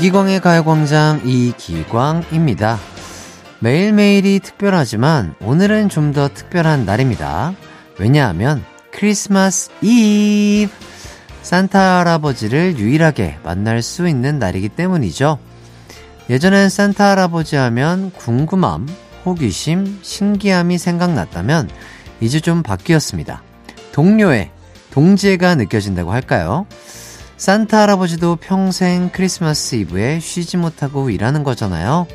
이기광의 가요광장 이기광입니다. 매일매일이 특별하지만 오늘은 좀 더 특별한 날입니다. 왜냐하면 크리스마스 이브! 산타 할아버지를 유일하게 만날 수 있는 날이기 때문이죠. 예전엔 산타 할아버지 하면 궁금함, 호기심, 신기함이 생각났다면 이제 좀 바뀌었습니다. 동료애, 동지애가 느껴진다고 할까요? 산타 할아버지도 평생 크리스마스 이브에 쉬지 못하고 일하는 거잖아요.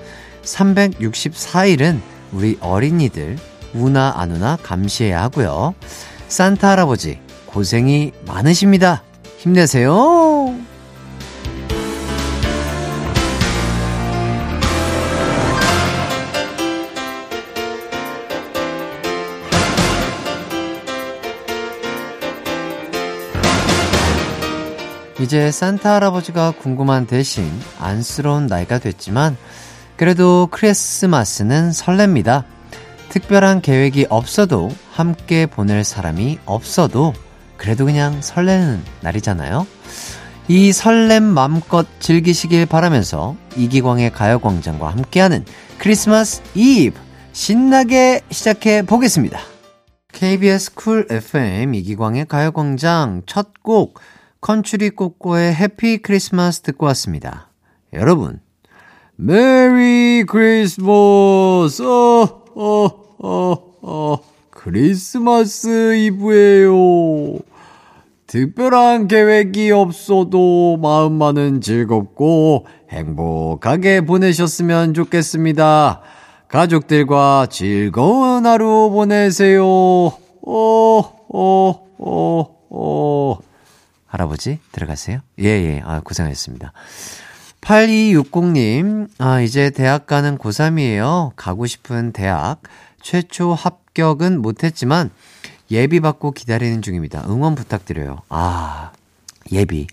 364일은 우리 어린이들 우나 아누나 감시해야 하고요. 산타 할아버지 고생이 많으십니다. 힘내세요. 이제 산타 할아버지가 궁금한 대신 안쓰러운 나이가 됐지만 그래도 크리스마스는 설렙니다. 특별한 계획이 없어도 함께 보낼 사람이 없어도 그래도 그냥 설레는 날이잖아요. 이 설렘 맘껏 즐기시길 바라면서 이기광의 가요광장과 함께하는 크리스마스 이브 신나게 시작해 보겠습니다. KBS 쿨 FM 이기광의 가요광장 첫 곡 컨츄리 꼬꼬의 해피 크리스마스 듣고 왔습니다. 여러분, 메리 크리스마스! 어, 어, 어, 어, 크리스마스 이브예요. 특별한 계획이 없어도 마음만은 즐겁고 행복하게 보내셨으면 좋겠습니다. 가족들과 즐거운 하루 보내세요. 어, 어, 어, 어. 할아버지 들어가세요. 예, 예. 아, 고생하셨습니다. 8260님, 아, 이제 대학 가는 고3이에요. 가고 싶은 대학. 최초 합격은 못했지만 예비 받고 기다리는 중입니다. 응원 부탁드려요. 아, 예비.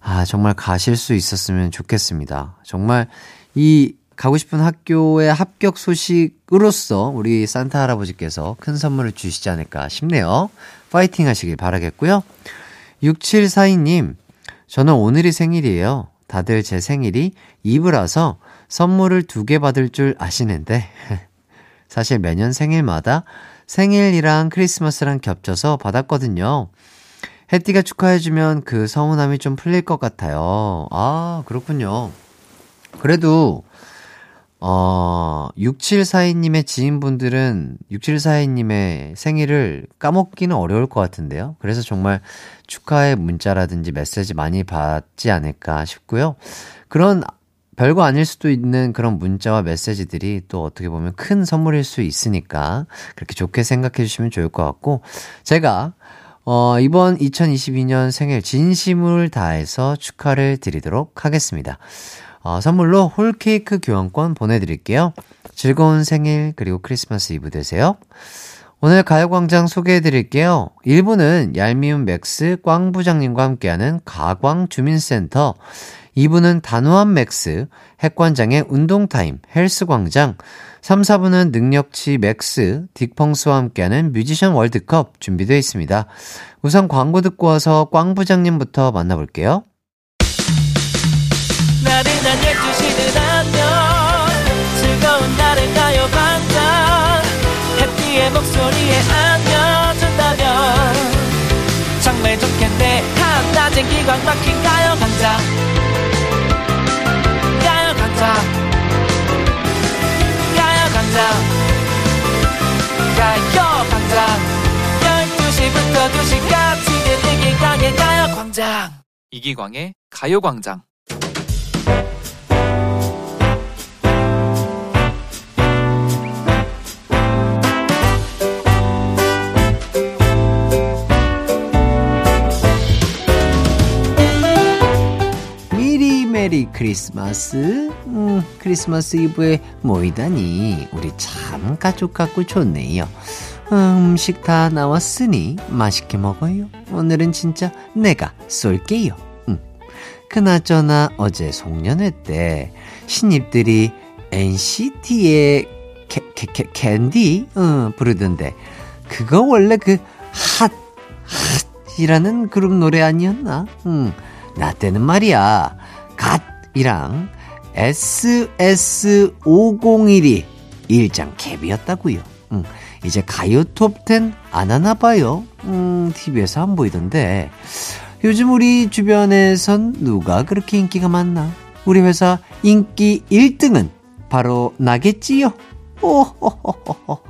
아, 정말 가실 수 있었으면 좋겠습니다. 정말 이 가고 싶은 학교의 합격 소식으로서 우리 산타 할아버지께서 큰 선물을 주시지 않을까 싶네요. 파이팅 하시길 바라겠고요. 6742님, 저는 오늘이 생일이에요. 다들 제 생일이 이브라서 선물을 두 개 받을 줄 아시는데, 사실 매년 생일마다 생일이랑 크리스마스랑 겹쳐서 받았거든요. 혜띠가 축하해주면 그 서운함이 좀 풀릴 것 같아요. 아, 그렇군요. 그래도, 어, 6742님의 지인분들은 6742님의 생일을 까먹기는 어려울 것 같은데요. 그래서 정말 축하의 문자라든지 메시지 많이 받지 않을까 싶고요. 그런 별거 아닐 수도 있는 그런 문자와 메시지들이 또 어떻게 보면 큰 선물일 수 있으니까 그렇게 좋게 생각해 주시면 좋을 것 같고 제가 어, 이번 2022년 생일 진심을 다해서 축하를 드리도록 하겠습니다. 어, 선물로 홀케이크 교환권 보내드릴게요. 즐거운 생일 그리고 크리스마스 이브 되세요. 오늘 가요광장 소개해드릴게요. 1부는 얄미움 max 꽝 부장님과 함께하는 가광주민센터 2부는 단호함 max, 핵관장의 운동타임, 헬스광장, 3, 4부는 능력치 max, 딕펑스와 함께하는 뮤지션 월드컵 준비되어 있습니다. 우선 광고 듣고 와서 꽝 부장님부터 만나볼게요. 12시는 안녕 즐거운 날을 가요 광장 해피의 목소리에 안겨준다면 정말 좋겠네. 한낮엔 기광 막힌 가요 광장 가요 광장 가요 광장 가요 광장 12시부터 2시까지 이기광의 가요 광장. 이기광의 가요 광장 메리 크리스마스. 음, 크리스마스 이브에 모이다니 우리 참 가족 같고 좋네요. 음, 음식 다 나왔으니 맛있게 먹어요. 오늘은 진짜 내가 쏠게요. 음. 그나저나 어제 송년회 때 신입들이 NCT의 캐, 캐, 캐, 캔디 어, 부르던데 그거 원래 그 핫, 핫이라는 그룹 노래 아니었나? 음, 나 때는 말이야. god이랑 SS501이 일짱 캡이었다고요. 음, 이제 가요 톱10 안 하나 봐요. 음, TV에서 안 보이던데. 요즘 우리 주변에선 누가 그렇게 인기가 많나? 우리 회사 인기 1등은 바로 나겠지요. 오호호호호.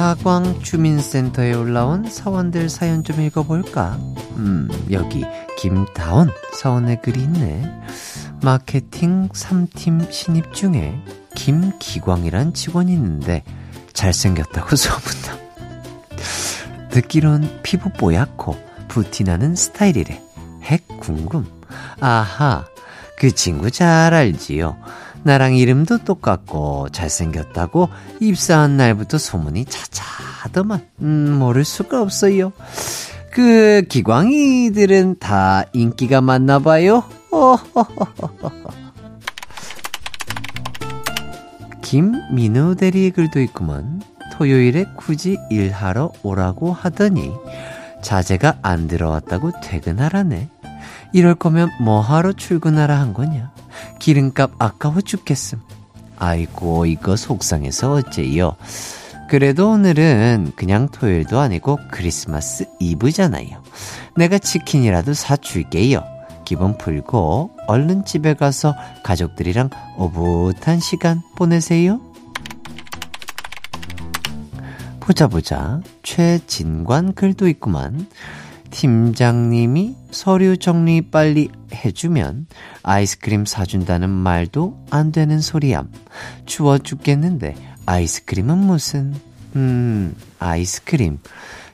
가광주민센터에 올라온 사원들 사연 좀 읽어볼까? 음, 여기 김다원 사원의 글이 있네. 마케팅 3팀 신입 중에 김기광이란 직원이 있는데 잘생겼다고 소문나. 듣기론 피부 뽀얗고 부티나는 스타일이래. 핵 궁금. 아하, 그 친구 잘 알지요. 나랑 이름도 똑같고 잘생겼다고 입사한 날부터 소문이 차차하더만. 음, 모를 수가 없어요. 그 기광이들은 다 인기가 많나 봐요. 김민우 대리 글도 있구먼. 토요일에 굳이 일하러 오라고 하더니 자제가 안 들어왔다고 퇴근하라네. 이럴 거면 뭐하러 출근하라 한 거냐? 기름값 아까워 죽겠음. 아이고, 이거 속상해서 어째요. 그래도 오늘은 그냥 토요일도 아니고 크리스마스 이브잖아요. 내가 치킨이라도 사줄게요. 기분 풀고 얼른 집에 가서 가족들이랑 오붓한 시간 보내세요. 보자 보자. 최진관 글도 있구만. 팀장님이 서류 정리 빨리 해주면 아이스크림 사준다는 말도 안 되는 소리함. 추워 죽겠는데 아이스크림은 무슨, 음, 아이스크림.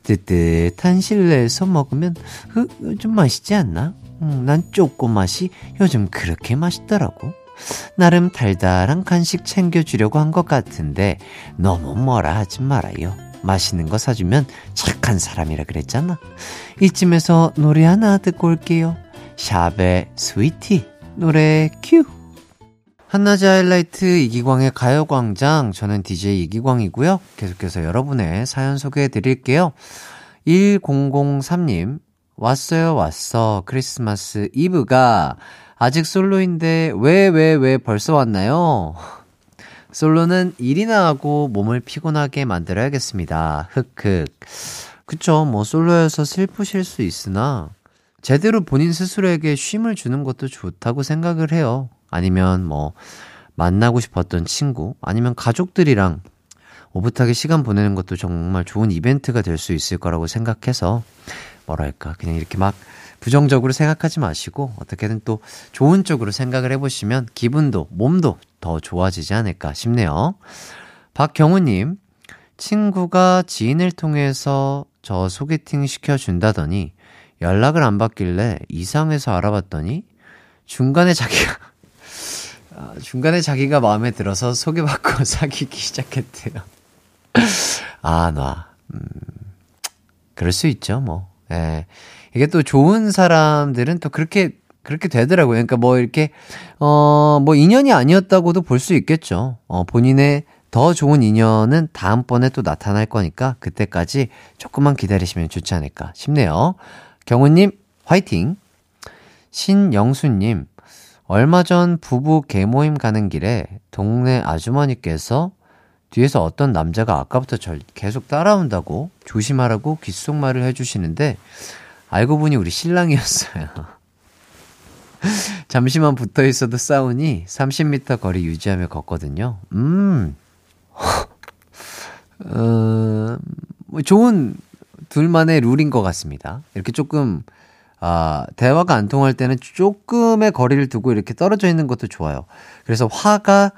뜨뜻한 실내에서 먹으면, 그, 좀 맛있지 않나? 음, 난 쪼꼬 맛이 요즘 그렇게 맛있더라고. 나름 달달한 간식 챙겨주려고 한 것 같은데, 너무 뭐라 하지 말아요. 맛있는 거 사주면 착한 사람이라 그랬잖아. 이쯤에서 노래 하나 듣고 올게요. 샵의 스위티 노래 큐. 한낮의 하이라이트 이기광의 가요광장 저는 DJ 이기광이고요. 계속해서 여러분의 사연 소개해 드릴게요. 1003님 왔어요 왔어 크리스마스 이브가 아직 솔로인데 왜 왜, 왜 벌써 왔나요? 솔로는 일이나 하고 몸을 피곤하게 만들어야겠습니다. 흑흑. 그쵸, 뭐 솔로여서 슬프실 수 있으나 제대로 본인 스스로에게 쉼을 주는 것도 좋다고 생각을 해요. 아니면 뭐 만나고 싶었던 친구, 아니면 가족들이랑 오붓하게 시간 보내는 것도 정말 좋은 이벤트가 될 수 있을 거라고 생각해서 뭐랄까 그냥 이렇게 막 부정적으로 생각하지 마시고 어떻게든 또 좋은 쪽으로 생각을 해보시면 기분도 몸도 더 좋아지지 않을까 싶네요. 박경우님, 친구가 지인을 통해서 저 소개팅 시켜준다더니 연락을 안 받길래 이상해서 알아봤더니 중간에 자기가 아, 중간에 자기가 마음에 들어서 소개받고 사귀기 시작했대요. 아, 나. 음, 그럴 수 있죠, 뭐. 예. 이게 또 좋은 사람들은 또 그렇게 그렇게 되더라고요. 그러니까 뭐 이렇게 어 뭐 인연이 아니었다고도 볼 수 있겠죠. 어 본인의 더 좋은 인연은 다음번에 또 나타날 거니까 그때까지 조금만 기다리시면 좋지 않을까 싶네요. 경우님 화이팅. 신영수님 얼마 전 부부 개모임 가는 길에 동네 아주머니께서 뒤에서 어떤 남자가 아까부터 절 계속 따라온다고 조심하라고 귓속말을 해주시는데 알고 보니 우리 신랑이었어요. 잠시만 붙어 있어도 싸우니 30m 거리 유지하며 걷거든요. 음. 어, 뭐 좋은 둘만의 룰인 것 같습니다. 이렇게 조금, 아, 대화가 안 통할 때는 조금의 거리를 두고 이렇게 떨어져 있는 것도 좋아요. 그래서 화가,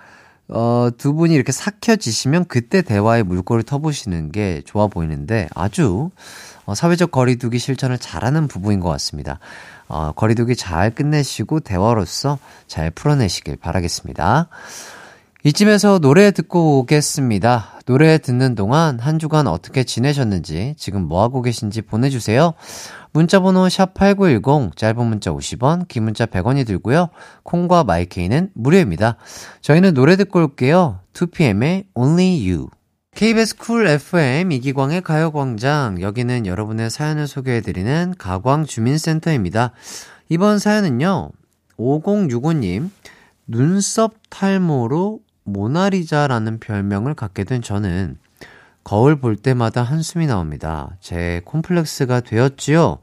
어, 두 분이 이렇게 삭혀지시면 그때 대화의 물꼬를 터보시는 게 좋아 보이는데 아주 어, 사회적 거리두기 실천을 잘하는 부부인 것 같습니다. 어, 거리두기 잘 끝내시고 대화로서 잘 풀어내시길 바라겠습니다. 이쯤에서 노래 듣고 오겠습니다. 노래 듣는 동안 한 주간 어떻게 지내셨는지, 지금 뭐하고 계신지 보내주세요. 문자번호 샵8910, 짧은 문자 50원, 긴 문자 100원이 들고요. 콩과 마이케이는 무료입니다. 저희는 노래 듣고 올게요. 2PM의 Only You. KBS 쿨 FM 이기광의 가요광장. 여기는 여러분의 사연을 소개해드리는 가광주민센터입니다. 이번 사연은요, 5065님, 눈썹 탈모로 모나리자라는 별명을 갖게 된 저는 거울 볼 때마다 한숨이 나옵니다. 제 콤플렉스가 되었지요.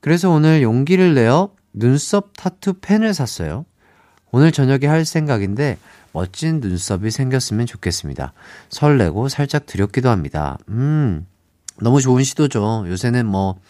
그래서 오늘 용기를 내어 눈썹 타투 펜을 샀어요. 오늘 저녁에 할 생각인데 멋진 눈썹이 생겼으면 좋겠습니다. 설레고 살짝 두렵기도 합니다. 음, 너무 좋은 시도죠. 요새는 뭐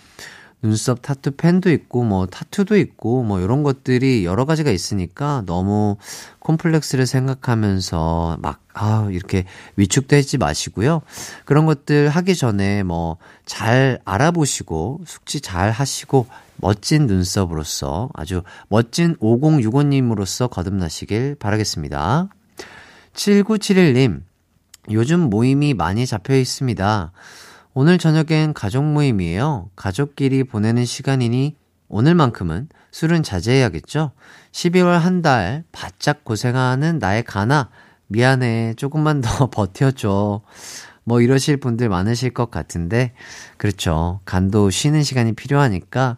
눈썹 타투 펜도 있고 뭐 타투도 있고 뭐 이런 것들이 여러 가지가 있으니까 너무 콤플렉스를 생각하면서 막 아, 이렇게 위축되지 마시고요. 그런 것들 하기 전에 뭐 잘 알아보시고 숙지 잘 하시고 멋진 눈썹으로서 아주 멋진 5065님으로서 거듭나시길 바라겠습니다. 7971님, 요즘 모임이 많이 잡혀 있습니다. 오늘 저녁엔 가족 모임이에요. 가족끼리 보내는 시간이니 오늘만큼은 술은 자제해야겠죠? 12월 한 달 바짝 고생하는 나의 가나, 미안해. 조금만 더 버텨줘. 뭐 이러실 분들 많으실 것 같은데, 그렇죠. 간도 쉬는 시간이 필요하니까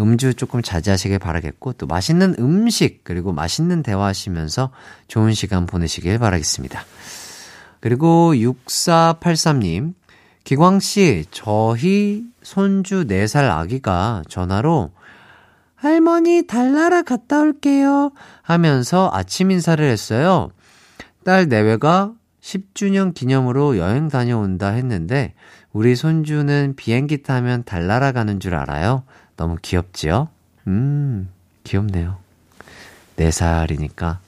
음주 조금 자제하시길 바라겠고, 또 맛있는 음식, 그리고 맛있는 대화하시면서 좋은 시간 보내시길 바라겠습니다. 그리고 6483님, 기광 씨, 저희 손주 4살 아기가 전화로 할머니 달나라 갔다 올게요 하면서 아침 인사를 했어요. 딸 내외가 10주년 기념으로 여행 다녀온다 했는데 우리 손주는 비행기 타면 달나라 가는 줄 알아요? 너무 귀엽지요? 음, 귀엽네요. 4살이니까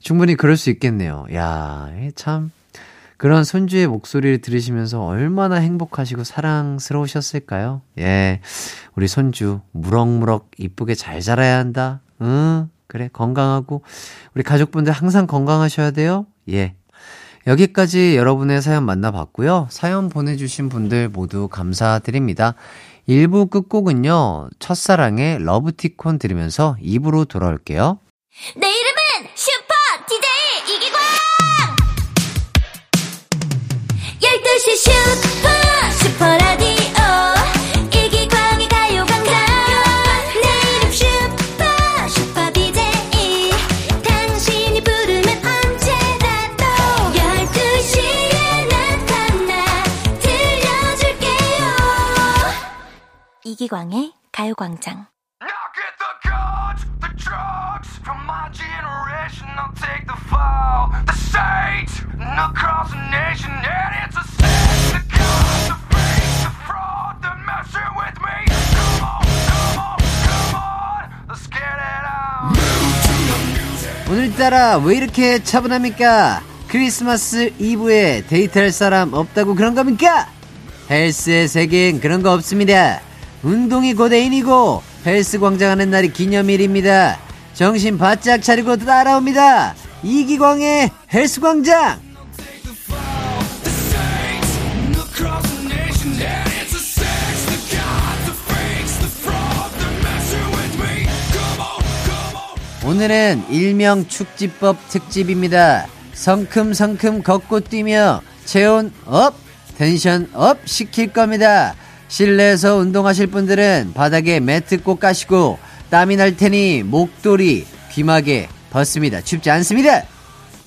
충분히 그럴 수 있겠네요. 야, 참 그런 손주의 목소리를 들으시면서 얼마나 행복하시고 사랑스러우셨을까요? 예. 우리 손주, 무럭무럭 이쁘게 잘 자라야 한다. 응, 그래. 건강하고. 우리 가족분들 항상 건강하셔야 돼요. 예. 여기까지 여러분의 사연 만나봤고요. 사연 보내주신 분들 모두 감사드립니다. 1부 끝곡은요, 첫사랑의 러브티콘 들으면서 2부로 돌아올게요. 내 이름 come on, come on, let's get it on. 오늘따라 왜 이렇게 차분합니까? 크리스마스 이브에 데이트할 사람 없다고 그런 겁니까? 헬스의 세계엔 그런 거 없습니다. 운동이 곧 애인이고 헬스 광장 하는 날이 기념일입니다. 정신 바짝 차리고 따라옵니다. 이기광의 헬스 광장! 오늘은 일명 축지법 특집입니다. 성큼성큼 걷고 뛰며 체온 up, 텐션 up 시킬 겁니다. 실내에서 운동하실 분들은 바닥에 매트 꼭 까시고 땀이 날 테니 목도리, 귀마개 벗습니다. 춥지 않습니다.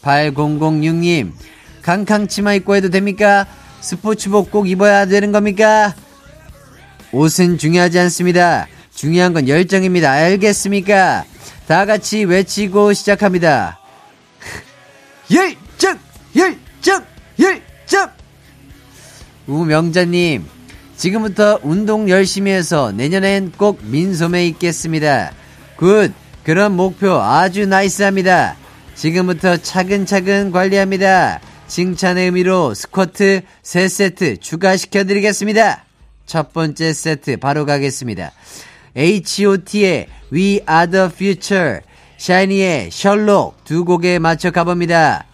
8006님, 캉캉 치마 입고 해도 됩니까? 스포츠복 꼭 입어야 되는 겁니까? 옷은 중요하지 않습니다. 중요한 건 열정입니다. 알겠습니까? 다 같이 외치고 시작합니다. 열정! 열정! 열정! 우명자님, 지금부터 운동 열심히 해서 내년엔 꼭 민소매 입겠습니다. Good! 그런 목표 아주 nice합니다. 지금부터 차근차근 관리합니다. 칭찬의 의미로 스쿼트 3세트 추가시켜드리겠습니다. 첫 번째 세트 바로 가겠습니다. H.O.T의 We Are the Future, 샤이니의 셜록 두 곡에 맞춰 가봅니다.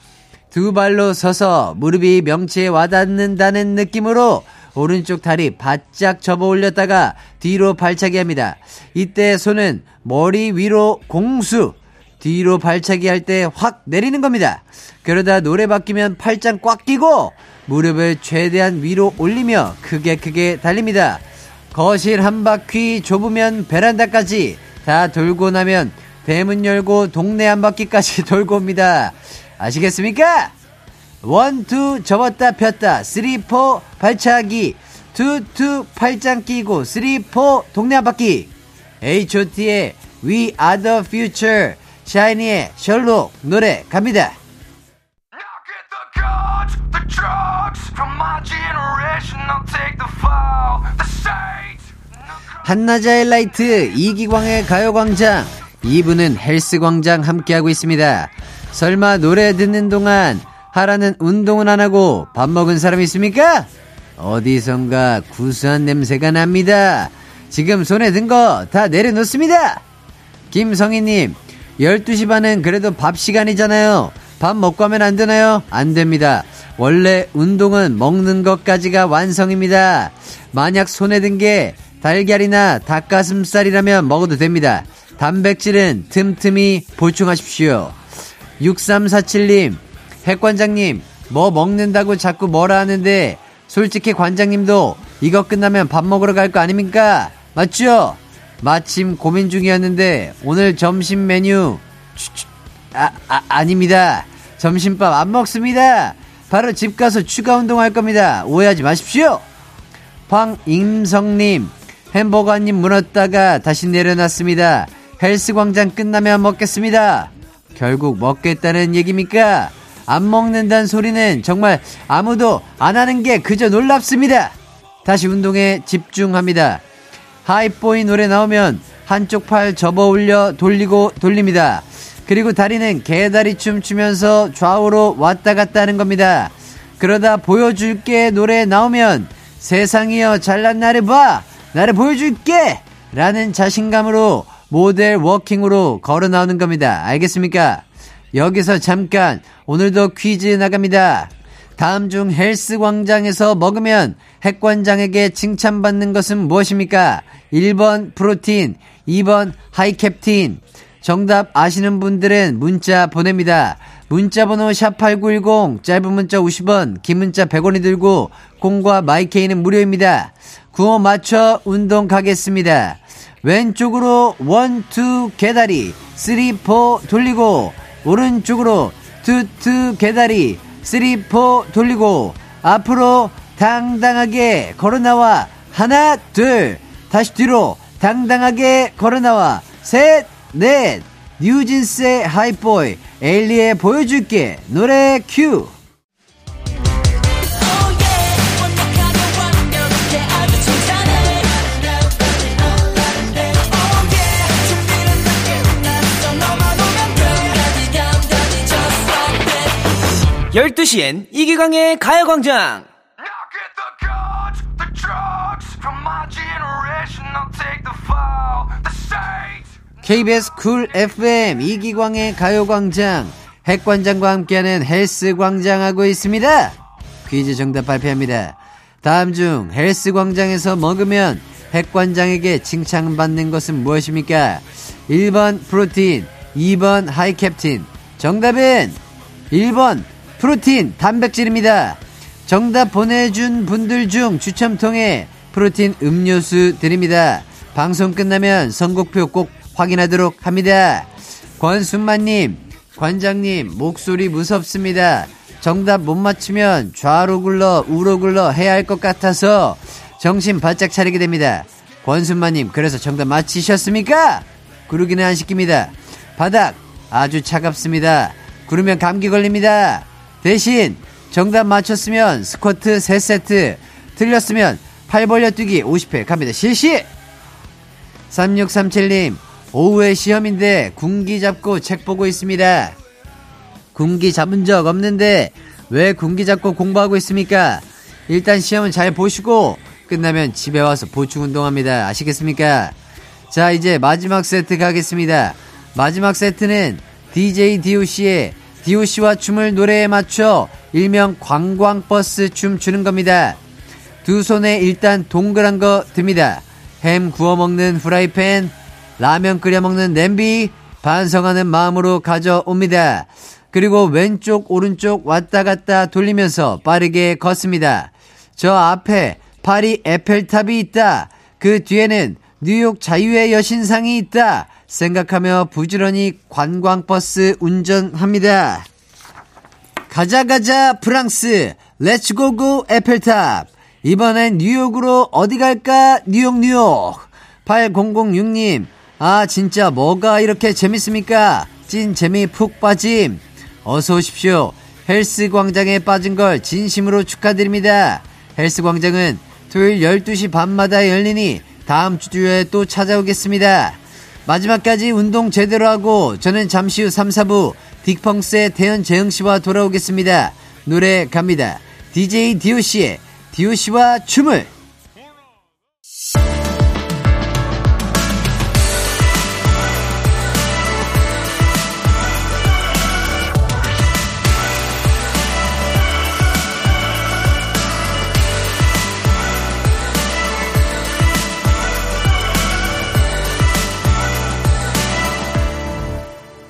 두 발로 서서 무릎이 명치에 와닿는다는 느낌으로 오른쪽 다리 바짝 접어 올렸다가 뒤로 발차기 합니다. 이때 손은 머리 위로 공수, 뒤로 발차기 할 때 확 내리는 겁니다. 그러다 노래 바뀌면 팔짱 꽉 끼고 무릎을 최대한 위로 올리며 크게 크게 달립니다. 거실 한 바퀴 좁으면 베란다까지 다 돌고 나면 대문 열고 동네 한 바퀴까지 돌고 옵니다. 아시겠습니까? One, two, 접었다, 폈다. Three, four, 발차기. Two, two, 팔짱 끼고. Three, four, 동네 한 바퀴. H.O.T의 We Are The Future. 샤이니의 셜록 노래 갑니다. 한낮의 라이트 이기광의 가요광장 2부는 헬스광장 함께하고 있습니다. 설마 노래 듣는 동안 하라는 운동은 안 하고 밥 먹은 사람 있습니까? 어디선가 구수한 냄새가 납니다. 지금 손에 든 거 다 내려놓습니다. 김성희님, 12시 반은 그래도 밥 시간이잖아요. 밥 먹고 하면 안 되나요? 안 됩니다. 원래 운동은 먹는 것까지가 완성입니다. 만약 손에 든 게 달걀이나 닭가슴살이라면 먹어도 됩니다. 단백질은 틈틈이 보충하십시오. 6347님, 핵관장님, 뭐 먹는다고 자꾸 뭐라 하는데, 솔직히 관장님도 이거 끝나면 밥 먹으러 갈 거 아닙니까? 맞죠? 마침 고민 중이었는데, 오늘 점심 메뉴, 아, 아, 아닙니다. 점심밥 안 먹습니다. 바로 집 가서 추가 운동할 겁니다. 오해하지 마십시오. 황임성님, 햄버거 한입 물었다가 다시 내려놨습니다. 헬스광장 끝나면 먹겠습니다. 결국 먹겠다는 얘기입니까? 안 먹는다는 소리는 정말 아무도 안 하는 게 그저 놀랍습니다. 다시 운동에 집중합니다. 하이보이 노래 나오면 한쪽 팔 접어 올려 돌리고 돌립니다. 그리고 다리는 개다리 춤 추면서 좌우로 왔다 갔다 하는 겁니다. 그러다 보여줄게 노래 나오면 세상이여 잘난 나를 봐! 나를 보여줄게! 라는 자신감으로 모델 워킹으로 걸어 나오는 겁니다. 알겠습니까? 여기서 잠깐 오늘도 퀴즈 나갑니다. 다음 중 헬스 광장에서 먹으면 핵관장에게 칭찬받는 것은 무엇입니까? 1번 프로틴, 2번 하이캡틴. 정답 아시는 분들은 문자 보냅니다. 문자 번호 샵8910 짧은 문자 50원, 긴 문자 100원이 들고 콩과 마이케이는 무료입니다. 구호 맞춰 운동 가겠습니다. 왼쪽으로 one two 개다리 three four 돌리고 오른쪽으로 two two 개다리 three four 돌리고 앞으로 당당하게 걸어나와. 하나 둘. 다시 뒤로 당당하게 걸어나와. 셋넷. 뉴진스의 하이보이. 에일리의 보여줄게. 노래 큐 열두 시엔 이기광의 가요광장. KBS 쿨 FM 이기광의 가요광장 핵관장과 함께하는 헬스광장 하고 있습니다. 퀴즈 정답 발표합니다. 다음 중 헬스광장에서 먹으면 핵관장에게 칭찬받는 것은 무엇입니까? 1번 프로틴, 2번 하이캡틴. 정답은 1번 프로틴 단백질입니다. 정답 보내준 분들 중 추첨 통해 프로틴 음료수 드립니다. 방송 끝나면 선곡표 꼭 확인하도록 합니다. 권순마님, 관장님, 목소리 무섭습니다. 정답 못 맞추면 좌로 굴러, 우로 굴러 해야 할 것 같아서 정신 바짝 차리게 됩니다. 권순마님, 그래서 정답 맞히셨습니까? 구르기는 안 시킵니다. 바닥, 아주 차갑습니다. 구르면 감기 걸립니다. 대신 정답 맞췄으면 스쿼트 3세트, 틀렸으면 팔 벌려 뛰기 50회 갑니다. 실시! 3637님, 오후에 시험인데 군기 잡고 책 보고 있습니다. 군기 잡은 적 없는데 왜 군기 잡고 공부하고 있습니까? 일단 시험은 잘 보시고 끝나면 집에 와서 보충 운동합니다. 아시겠습니까? 자, 이제 마지막 세트 가겠습니다. 마지막 세트는 DJ DOC의 DOC와 춤을 노래에 맞춰 일명 관광버스 춤 추는 겁니다. 두 손에 일단 동그란 거 듭니다. 햄 구워 먹는 후라이팬, 라면 끓여 먹는 냄비, 반성하는 마음으로 가져옵니다. 그리고 왼쪽, 오른쪽 왔다 갔다 돌리면서 빠르게 걷습니다. 저 앞에 파리 에펠탑이 있다. 그 뒤에는 뉴욕 자유의 여신상이 있다. 생각하며 부지런히 관광버스 운전합니다. 가자 가자 프랑스. Let's go go 에펠탑 이번엔 뉴욕으로 어디 갈까? 뉴욕 뉴욕. 8006님 아 진짜 뭐가 이렇게 재밌습니까? 찐 재미 푹 빠짐. 어서 오십시오. 헬스 광장에 빠진 걸 진심으로 축하드립니다. 헬스 광장은 토요일 12시 반마다 열리니 다음 주에 또 찾아오겠습니다 마지막까지 운동 제대로 하고 저는 잠시 후 3, 4부 딕펑스의 태연 재흥 씨와 돌아오겠습니다. 노래 갑니다. DJ 디오 씨와 춤을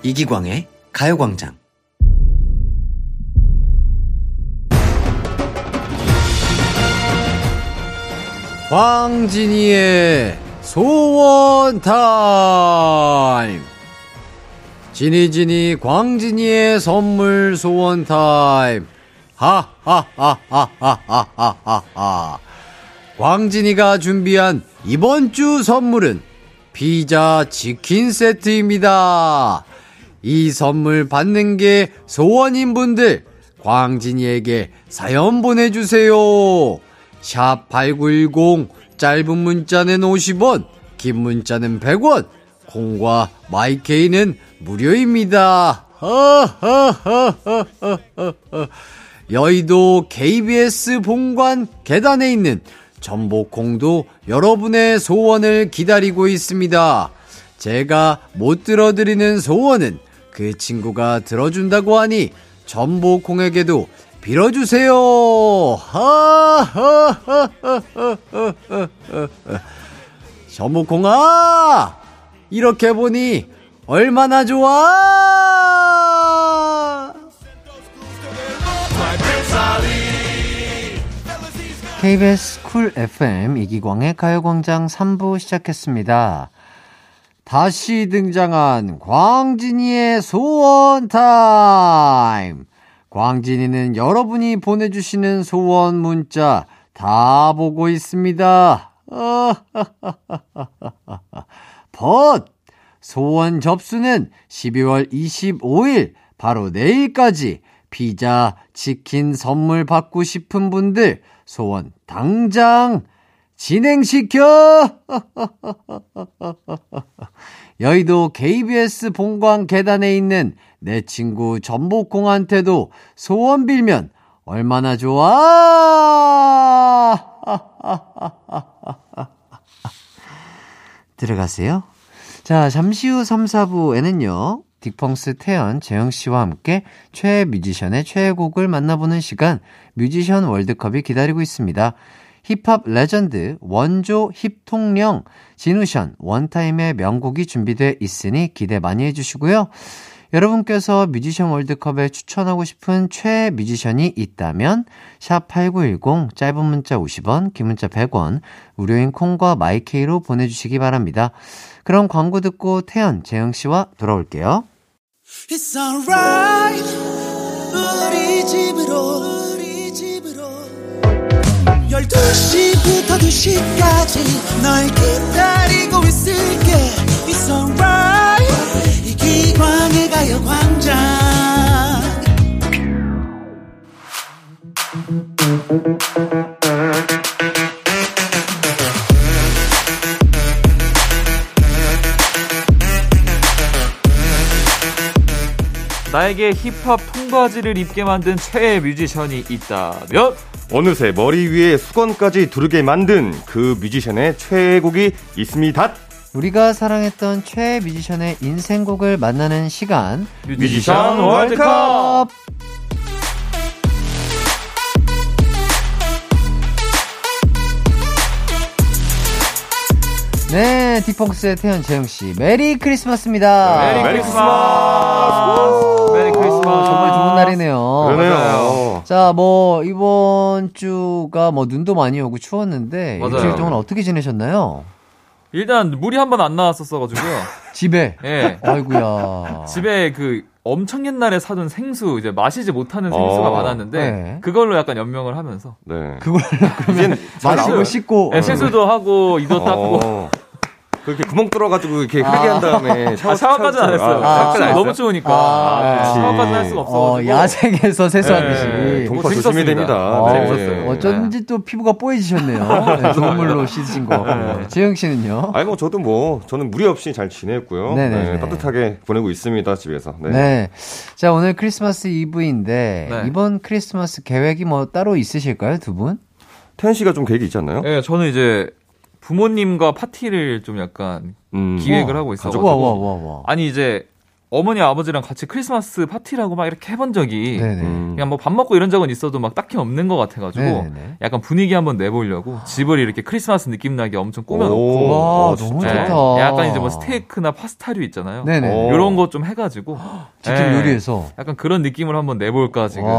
이기광의 가요광장. 광진이의 소원 타임. 지니지니 광진이의 선물 소원 타임. 하하하하하하하 광진이가 준비한 이번 주 선물은 피자 치킨 세트입니다. 이 선물 받는 게 소원인 분들 광진이에게 사연 보내주세요. 샵 8910 짧은 문자는 50원 긴 문자는 100원 콩과 마이케이는 무료입니다. 여의도 KBS 본관 계단에 있는 전복콩도 여러분의 소원을 기다리고 있습니다. 제가 못 들어드리는 소원은 그 친구가 들어준다고 하니 전복콩에게도 빌어주세요. 전복콩아, 이렇게 보니 얼마나 좋아! KBS 쿨 FM 이기광의 가요광장 3부 시작했습니다. 다시 등장한 광진이의 소원 타임! 광진이는 여러분이 보내주시는 소원 문자 다 보고 있습니다. But! 소원 접수는 12월 25일, 바로 내일까지 피자, 치킨 선물 받고 싶은 분들 소원 당장 진행시켜! 여의도 KBS 본관 계단에 있는 내 친구 전복콩한테도 소원 빌면 얼마나 좋아! 들어가세요. 자, 잠시 후 3, 4부에는요. 딕펑스 태연, 재영씨와 함께 최애 뮤지션의 최애곡을 만나보는 시간, 뮤지션 월드컵이 기다리고 있습니다. 힙합 레전드, 원조 힙통령, 지누션, 원타임의 명곡이 준비돼 있으니 기대 많이 해주시고요. 여러분께서 뮤지션 월드컵에 추천하고 싶은 최애 뮤지션이 있다면 샵 8910 짧은 문자 50원, 긴 문자 100원, 무료인 콩과 마이케이로 보내주시기 바랍니다. 그럼 광고 듣고 태연, 재영 씨와 돌아올게요. It's alright 우리 집으로 12시부터 2시까지 널 기다리고 있을게. It's alright. 이기광의 가요광장. 나에게 힙합 통바지를 입게 만든 최애 뮤지션이 있다면 어느새 머리 위에 수건까지 두르게 만든 그 뮤지션의 최애곡이 있습니다. 우리가 사랑했던 최애 뮤지션의 인생곡을 만나는 시간 뮤지션 월드컵 네, 딕펑스의 태현 재흥 씨, 메리 크리스마스입니다. 아, 메리 크리스마스. 메리 크리스마스. 정말 좋은 날이네요. 그러네요. 자, 뭐, 이번 주가 뭐, 눈도 많이 오고 추웠는데, 맞아요. 일주일 동안 어떻게 지내셨나요? 일단 물이 한 번 안 나왔었어가지고요. 집에. 예. 아이고야. 집에 그 엄청 옛날에 사둔 생수 이제 마시지 못하는 생수가 어. 많았는데 네. 그걸로 약간 연명을 하면서 네. 그걸로 그러면 잘 마시고. 씻고. 예, 세수도 하고 이도 닦고 어. 그렇게 구멍 뚫어가지고 이렇게 흐리게 한 다음에 샤워 아, 샤워까지는 안 했어요. 아, 샤워까지 안 너무 했어요? 추우니까 아, 아, 그치. 샤워까지는 할 수가 어, 없어가지고 야생에서 세수하듯이. 네. 동파 재밌었습니다. 조심해야 됩니다. 어, 네. 재밌었어요. 어쩐지 또 피부가 뽀얘지셨네요. 네, 좋은 물로 씻으신 것 같고요. 재영 씨는요? 아니 뭐 저도 뭐 저는 무리 없이 잘 지냈고요. 네, 따뜻하게 보내고 있습니다 집에서. 네. 네. 자, 오늘 크리스마스 이브인데, 네. 이번 크리스마스 계획이 뭐 따로 있으실까요, 두 분? 태현 씨가 좀 계획이 있지 않나요? 예, 저는 이제 부모님과 파티를 좀 약간 음. 기획을 우와. 하고 와, 있어가지고 와, 와, 와. 아니 이제 어머니 아버지랑 같이 크리스마스 파티라고 막 이렇게 해본 적이 네네. 음. 그냥 뭐 밥 먹고 이런 적은 있어도 막 딱히 없는 것 같아가지고 네네네. 약간 분위기 한번 내보려고 집을 이렇게 크리스마스 느낌 나게 엄청 꾸며놓고 오, 와, 어, 너무 진짜. 예, 좋다. 약간 이제 뭐 스테이크나 파스타류 있잖아요. 네네. 오. 이런 거 좀 해가지고 직접 예, 요리해서. 약간 그런 느낌을 한번 내볼까 지금 와,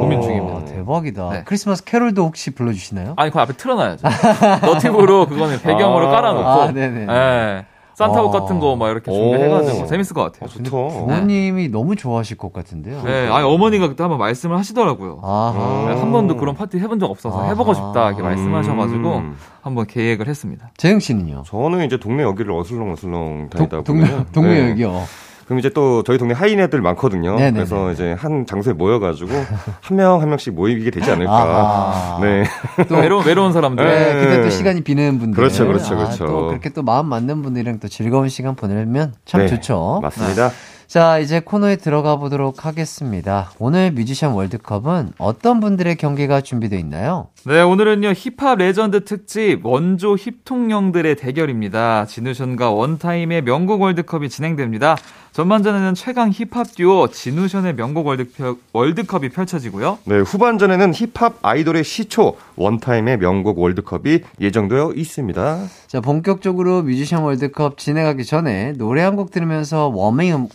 고민 중입니다. 대박이다. 네. 크리스마스 캐롤도 혹시 불러주시나요? 아니 그 앞에 틀어놔야죠. 너튜브로 그거는 배경으로 아. 깔아놓고 아, 네네. 예, 산타옷 와. 같은 거 막 이렇게 오. 준비해가지고 재밌을 것 같아요. 어, 좋다. 부모님이 너무 좋아하실 것 같은데요. 네, 아니 어머니가 그때 한번 말씀을 하시더라고요. 아하. 네, 한 번도 그런 파티 해본 적 없어서 아하. 해보고 싶다 이렇게 말씀하셔가지고 음. 한번 계획을 했습니다. 재영 씨는요? 저는 이제 동네 여기를 어슬렁 어슬렁 다니다 동- 동네, 보면 동네 네. 여기요. 그럼 이제 또 저희 동네 하인 애들 많거든요. 네네네. 그래서 이제 한 장소에 모여가지고 한 명한 명씩 모이게 되지 않을까. 아하. 네. 또 외로운 외로운 사람들. 네, 네. 그때 또 시간이 비는 분들. 그렇죠, 그렇죠, 아, 그렇죠. 또 그렇게 또 마음 맞는 분들이랑 또 즐거운 시간 보내면 참 네, 좋죠. 맞습니다. 자, 이제 코너에 들어가 보도록 하겠습니다. 오늘 뮤지션 월드컵은 어떤 분들의 경기가 준비되어 있나요? 네, 오늘은요, 힙합 레전드 특집 원조 힙통령들의 대결입니다. 지누션과 원타임의 명곡 월드컵이 진행됩니다. 전반전에는 최강 힙합 듀오 지누션의 명곡 월드컵, 월드 컵이 펼쳐지고요. 네, 후반전에는 힙합 아이돌의 시초 원타임의 명곡 월드컵이 예정되어 있습니다. 자, 본격적으로 뮤지션 월드컵 진행하기 전에 노래 한 곡 들으면서 워밍업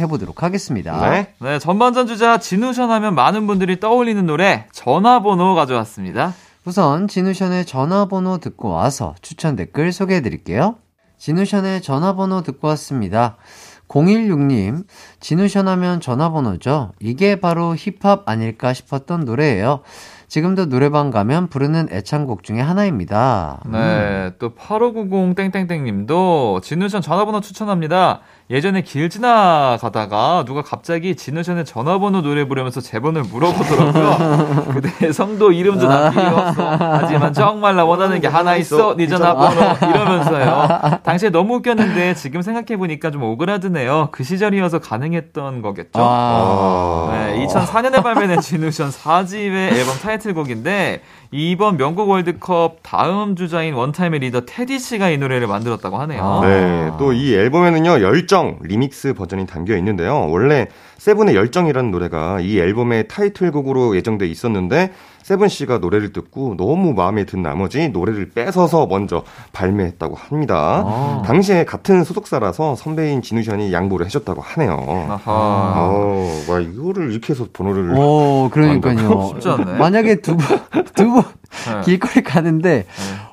해보도록 하겠습니다. 네. 네, 전반전 주자 진우션 하면 많은 분들이 떠올리는 노래 전화번호 가져왔습니다. 우선 진우션의 전화번호 듣고 와서 추천 댓글 소개해 드릴게요. 진우션의 전화번호 듣고 왔습니다. 016님, 진우션 하면 전화번호죠. 이게 바로 힙합 아닐까 싶었던 노래예요. 지금도 노래방 가면 부르는 애창곡 중에 하나입니다. 네, 또8590 땡땡땡 님도 진우션 전화번호 추천합니다. 예전에 길 지나가다가 누가 갑자기 진우션의 전화번호 노래 부르면서 제 번호를 물어보더라고요. 그대 성도 이름도 난 필요 없어. 하지만 정말 나 원하는 게 하나 있어. 네 전화번호 이러면서요. 당시에 너무 웃겼는데 지금 생각해 보니까 좀 오그라드네요. 그 시절이어서 가능했던 거겠죠. 아, 네, 2004년에 발매된 진우션 4집의 앨범 타이틀곡인데 이번 명곡 월드컵 다음 주자인 원타임의 리더 테디 씨가 이 노래를 만들었다고 하네요. 아. 네, 또 이 앨범에는요, 열정 리믹스 버전이 담겨 있는데요. 원래 세븐의 열정이라는 노래가 이 앨범의 타이틀곡으로 예정돼 있었는데, 세븐 씨가 노래를 듣고 너무 마음에 든 나머지 노래를 뺏어서 먼저 발매했다고 합니다. 아. 당시에 같은 소속사라서 선배인 지누션이 양보를 해줬다고 하네요. 아하. 어, 와, 이거를 이렇게 해서 번호를. 오, 그러니까요. 쉽지 않네. 만약에 두 분, 두 분, 네. 길거리 가는데,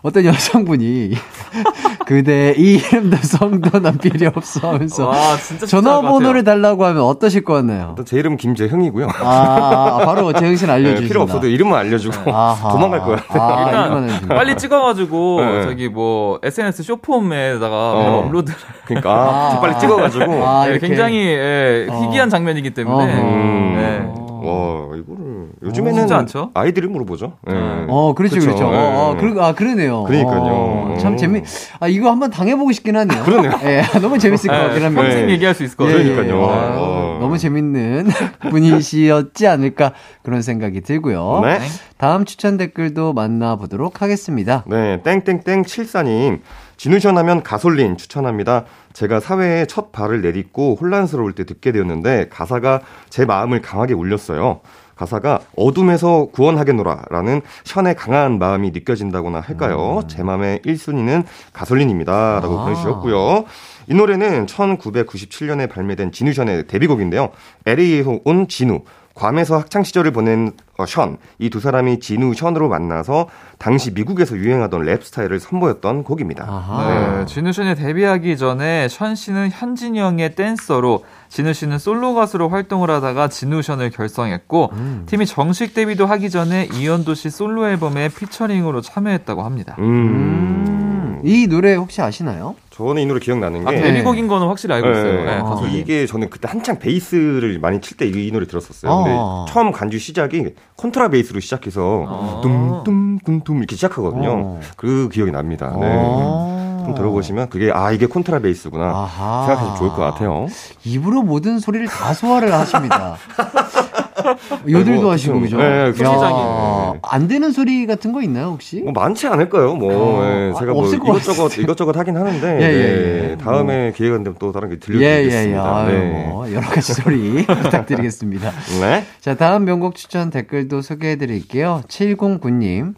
어떤 여성분이, 그대 이름도 성도 난 필요 없어 하면서, 와, 진짜 전화번호를. 달라고 하면 어떠실 것 같나요? 제 이름은 김재흥이고요. 아, 아, 바로 재영 씨는 네, 알려주신다. 필요 없어도 이름만 알려주고 아하. 도망갈 거야. 아, 일단 이거는 진짜. 빨리 찍어가지고 네. 저기 뭐 SNS 쇼폼에다가 어. 업로드를 그러니까 아, 아. 빨리 찍어가지고. 아, 네. 굉장히 예, 어. 희귀한 장면이기 때문에. 음. 네. 와, 이거를 요즘에는 않죠? 아이들을 물어보죠. 예. 어, 그렇죠. 그렇죠. 어, 어, 예. 그러, 아, 그러네요. 그러니까요. 어, 참 어. 재미, 아, 이거 한번 당해보고 싶긴 하네요. 그러네요. 예, 너무 재밌을 것 같긴 합니다. 평생 네. 얘기할 수 있을 것 예, 같아요. 그러니까요. 예. 아, 어. 너무 재밌는 분이시였지 않을까 그런 생각이 들고요. 네. 다음 추천 댓글도 만나보도록 하겠습니다. 네, 땡땡땡 74님. 진우션 하면 가솔린 추천합니다. 제가 사회에 첫 발을 내딛고 혼란스러울 때 듣게 되었는데 가사가 제 마음을 강하게 울렸어요. 가사가 어둠에서 구원하겠노라라는 션의 강한 마음이 느껴진다거나 할까요? 제 맘의 1순위는 가솔린입니다라고 아. 보내주셨고요. 이 노래는 1997년에 발매된 지누션의 데뷔곡인데요. LA에서 온 지누, 괌에서 학창 시절을 보낸 어, 션, 이 두 사람이 지누션으로 만나서 당시 미국에서 유행하던 랩 스타일을 선보였던 곡입니다. 아하. 네, 지누 씨는 데뷔하기 전에 션 씨는 현진영의 댄서로 지누 씨는 솔로 가수로 활동을 하다가 지누션을 결성했고 음. 팀이 정식 데뷔도 하기 전에 이현도 씨 솔로 앨범에 피처링으로 참여했다고 합니다. 음. 이 노래 혹시 아시나요? 저는 이 노래 기억나는 게 아, 데뷔곡인 거는 확실히 알고 있어요. 네, 네, 아. 이게 저는 그때 한창 베이스를 많이 칠 때 이 노래 들었었어요. 근데 어. 처음 간주 시작이 콘트라 베이스로 시작해서 어. 둠둠둠둠 이렇게 시작하거든요. 어. 그 기억이 납니다. 네. 어. 좀 들어보시면 그게 아 이게 콘트라 베이스구나 아하. 생각하시면 좋을 것 같아요. 입으로 모든 소리를 다 소화를 하십니다. 요들도 뭐, 하시고 좀, 그죠? 네, 야, 소리장이. 안 되는 소리 같은 거 있나요 혹시? 뭐 많지 않을까요? 뭐 어, 예, 아, 제가 뭐 이것저것 같은데. 이것저것 하긴 하는데 예, 예, 네, 예. 다음에 기회가 되면 또 다른 게. 들려드리겠습니다. 아유 네. 뭐 여러 가지 소리 부탁드리겠습니다. 네. 자, 다음 명곡 추천 댓글도 소개해 드릴게요. 709님.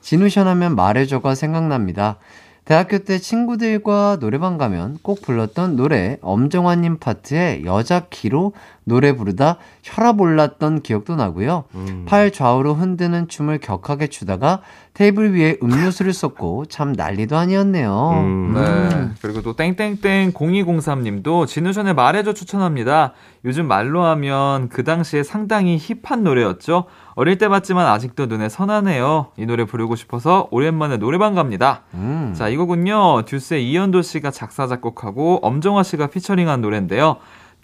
진우션 하면 말해줘가 생각납니다. 대학교 때 친구들과 노래방 가면 꼭 불렀던 노래 엄정화님 파트에 여자 키로 노래 부르다 혈압 올랐던 기억도 나고요. 팔 좌우로 흔드는 춤을 격하게 추다가 테이블 위에 음료수를 쏟고 참 난리도 아니었네요. 음. 네. 그리고 또 땡땡땡 0203님도 진우션의 말해줘 추천합니다. 요즘 말로 하면 그 당시에 상당히 힙한 노래였죠. 어릴 때 봤지만 아직도 눈에 선하네요. 이 노래 부르고 싶어서 오랜만에 노래방 갑니다. 음. 자, 이 곡은요. 듀스의 이현도 씨가 작사 작곡하고 엄정화 씨가 피처링한 노래인데요.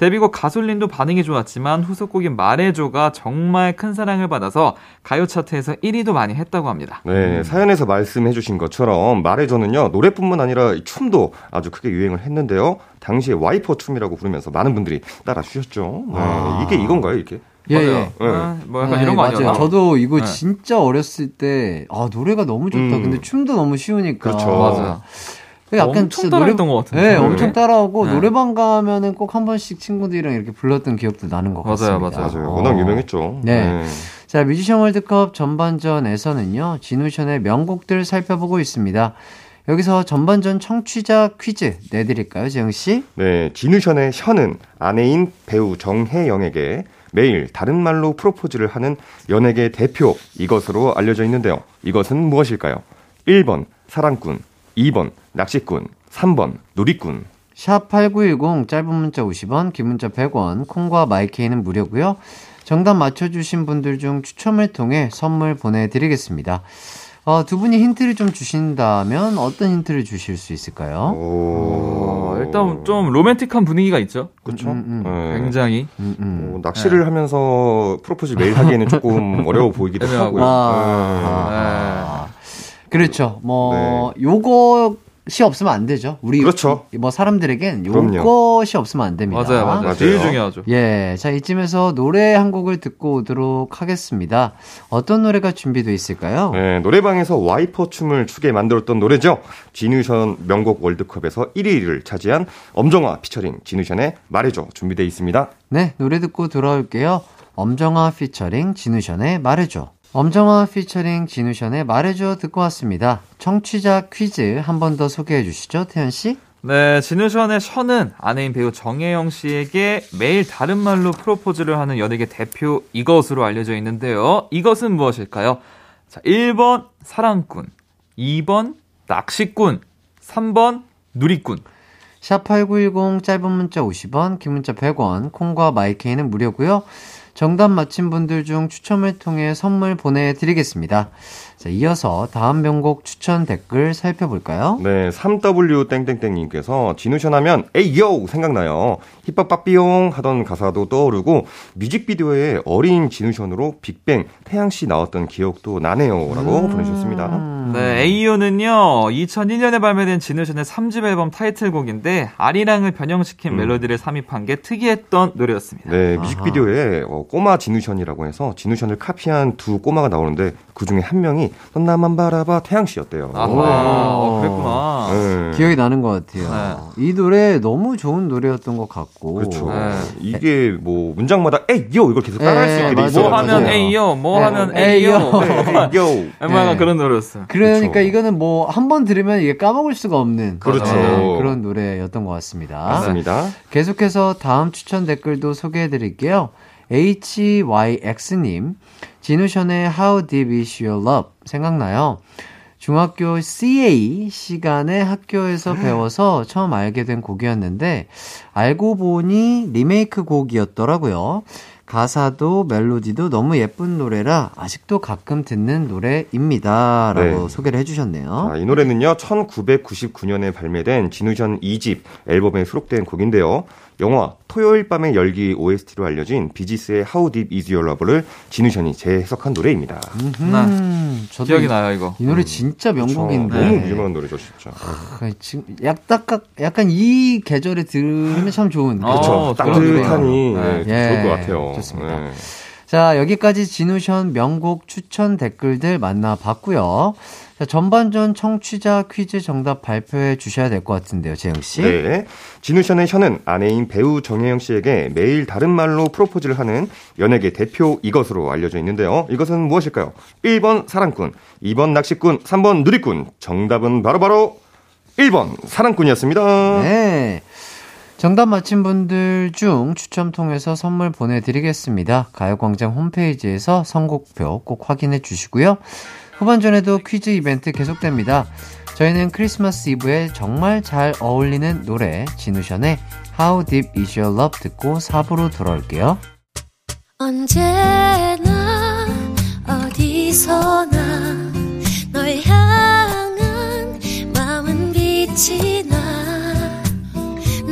데뷔곡 가솔린도 반응이 좋았지만 후속곡인 말해줘가 정말 큰 사랑을 받아서 가요 차트에서 1위도 많이 했다고 합니다. 네, 사연에서 말씀해주신 것처럼 말해줘는요 노래뿐만 아니라 이 춤도 아주 크게 유행을 했는데요. 당시에 와이퍼 춤이라고 부르면서 많은 분들이 따라 주셨죠. 네, 아. 이게 이건가요, 이게? 예, 맞아요. 예. 아, 뭐 약간 네, 이런 거 맞아요. 아니었나? 저도 이거 네. 진짜 어렸을 때, 아, 노래가 너무 좋다. 음. 근데 춤도 너무 쉬우니까. 그렇죠. 맞아요. 약간 엄청 진짜 따라했던 것 같은데. 네, 네. 엄청 따라하고 네. 노래방 가면은 꼭 한 번씩 친구들이랑 이렇게 불렀던 기억도 나는 것 맞아요, 같습니다. 맞아요. 맞아요. 워낙 유명했죠. 네. 자, 뮤지션 월드컵 전반전에서는요, 진우션의 명곡들 살펴보고 있습니다. 여기서 전반전 청취자 퀴즈 내드릴까요, 재영 씨? 네, 진우션의 션은 아내인 배우 정혜영에게 매일 다른 말로 프로포즈를 하는 연예계 대표 이것으로 알려져 있는데요. 이것은 무엇일까요? 1번 사랑꾼, 2번 낚시꾼, 3번 누리꾼. 샵 8910 짧은 문자 50원, 긴 문자 100원, 콩과 마이케이는 무료고요. 정답 맞춰주신 분들 중 추첨을 통해 선물 보내드리겠습니다. 어, 두 분이 힌트를 좀 주신다면 어떤 힌트를 주실 수 있을까요? 오, 어, 일단 좀 로맨틱한 분위기가 있죠. 그렇죠. 음, 음. 네. 굉장히. 음, 음. 뭐 낚시를 하면서 프로포즈 매일 하기에는 조금 어려워 보이기도. 하고요. 아, 그렇죠. 뭐, 네. 요 것이 없으면 안 되죠. 우리 그렇죠. 뭐 사람들에겐. 요것이 없으면 안 됩니다. 맞아요, 맞아요. 맞아요. 제일 중요하죠. 예, 자 이쯤에서 노래 한 곡을 듣고 오도록 하겠습니다. 어떤 노래가 준비되어 있을까요? 네, 노래방에서 와이퍼 춤을 추게 만들었던 노래죠. 진우션 명곡 월드컵에서 1위를 차지한 엄정화 피처링 진우션의 말해줘 준비되어 있습니다. 네, 노래 듣고 돌아올게요. 엄정화 피처링 진우션의 말해줘. 엄정화 피처링 진우션의 말해줘 듣고 왔습니다. 청취자 퀴즈 한 번 더 소개해 주시죠, 태연 씨. 네, 진우션의 션은 아내인 배우 정혜영 씨에게 매일 다른 말로 프로포즈를 하는 연예계 대표 이것으로 알려져 있는데요. 이것은 무엇일까요? 자, 1번 사랑꾼, 2번 낚시꾼, 3번 누리꾼. 샵8910 짧은 문자 50원, 긴 문자 100원, 콩과 마이케이는 무료고요. 정답 맞힌 분들 중 추첨을 통해 선물 보내드리겠습니다. 자, 이어서 다음 명곡 추천 댓글 살펴볼까요? 네, 3W 땡땡땡님께서 진우션 하면 에이요 생각나요. 힙합 빠삐용 하던 가사도 떠오르고 뮤직비디오에 어린 진우션으로 빅뱅 태양 씨 나왔던 기억도 나네요라고 보내주셨습니다. 네, AO는요, 2001년에 발매된 진우션의 3집 앨범 타이틀곡인데, 아리랑을 변형시킨 멜로디를 삽입한 게 특이했던 노래였습니다. 네, 뮤직비디오에 어, 꼬마 진우션이라고 해서 진우션을 카피한 두 꼬마가 나오는데 그 중에 한 명이 넌 나만 바라봐 태양 씨였대요. 아하, 어, 그랬구나. 네. 기억이 나는 것 같아요. 이 노래 너무 좋은 노래였던 것 같고. 그렇죠. 네. 이게 뭐 문장마다 에이요 이걸 계속 따라할 수 네, 있게 돼 맞아요. 있어. 뭐 하면. 에이요, 뭐 네. 하면 에이요. 에이요. 네. 그런 노래였어요. 그러니까 그렇죠. 이거는 뭐 한 번 들으면 이게 까먹을 수가 없는 그렇죠. 네, 그런 노래였던 것 같습니다. 맞습니다. 계속해서 다음 추천 댓글도 소개해 드릴게요. HYX님, 진우션의 How Deep Is Your Love 생각나요? 중학교 CA 시간에 학교에서 배워서 처음 알게 된 곡이었는데, 알고 보니 리메이크 곡이었더라고요. 가사도 멜로디도 너무 예쁜 노래라 아직도 가끔 듣는 노래입니다. 라고 네. 소개를 해주셨네요. 자, 이 노래는요, 1999년에 발매된 진우션 2집 앨범에 수록된 곡인데요. 영화 토요일 밤의 열기 OST로 알려진 비지스의 How Deep Is Your Love를 진우션이 재해석한 노래입니다. 음, 저도 기억이 이, 나요, 이거. 이 노래 진짜 명곡인데. 너무 유명한 노래죠, 진짜. 아, 지금 약간, 약간 이 계절에 들으면 참 좋은. 그렇죠. 어, 따뜻하니 네. 네, 좋을 예, 것 같아요. 좋습니다. 네. 자, 여기까지 진우션 명곡 추천 댓글들 만나봤고요. 자, 전반전 청취자 퀴즈 정답 발표해 주셔야 될 것 같은데요, 재영 씨. 네. 진우션의 션은 아내인 배우 정혜영 씨에게 매일 다른 말로 프로포즈를 하는 연예계 대표 이것으로 알려져 있는데요. 이것은 무엇일까요? 1번 사랑꾼, 2번 낚시꾼, 3번 누리꾼. 정답은 바로바로 1번 사랑꾼이었습니다. 네. 정답 맞힌 분들 중 추첨 통해서 선물 보내드리겠습니다. 가요광장 홈페이지에서 선곡표 꼭 확인해 주시고요. 후반전에도 퀴즈 이벤트 계속됩니다. 저희는 크리스마스 이브에 정말 잘 어울리는 노래 진우션의 How Deep Is Your Love 듣고 4부로 돌아올게요. 언제나 어디서나 널 향한 마음은 빛이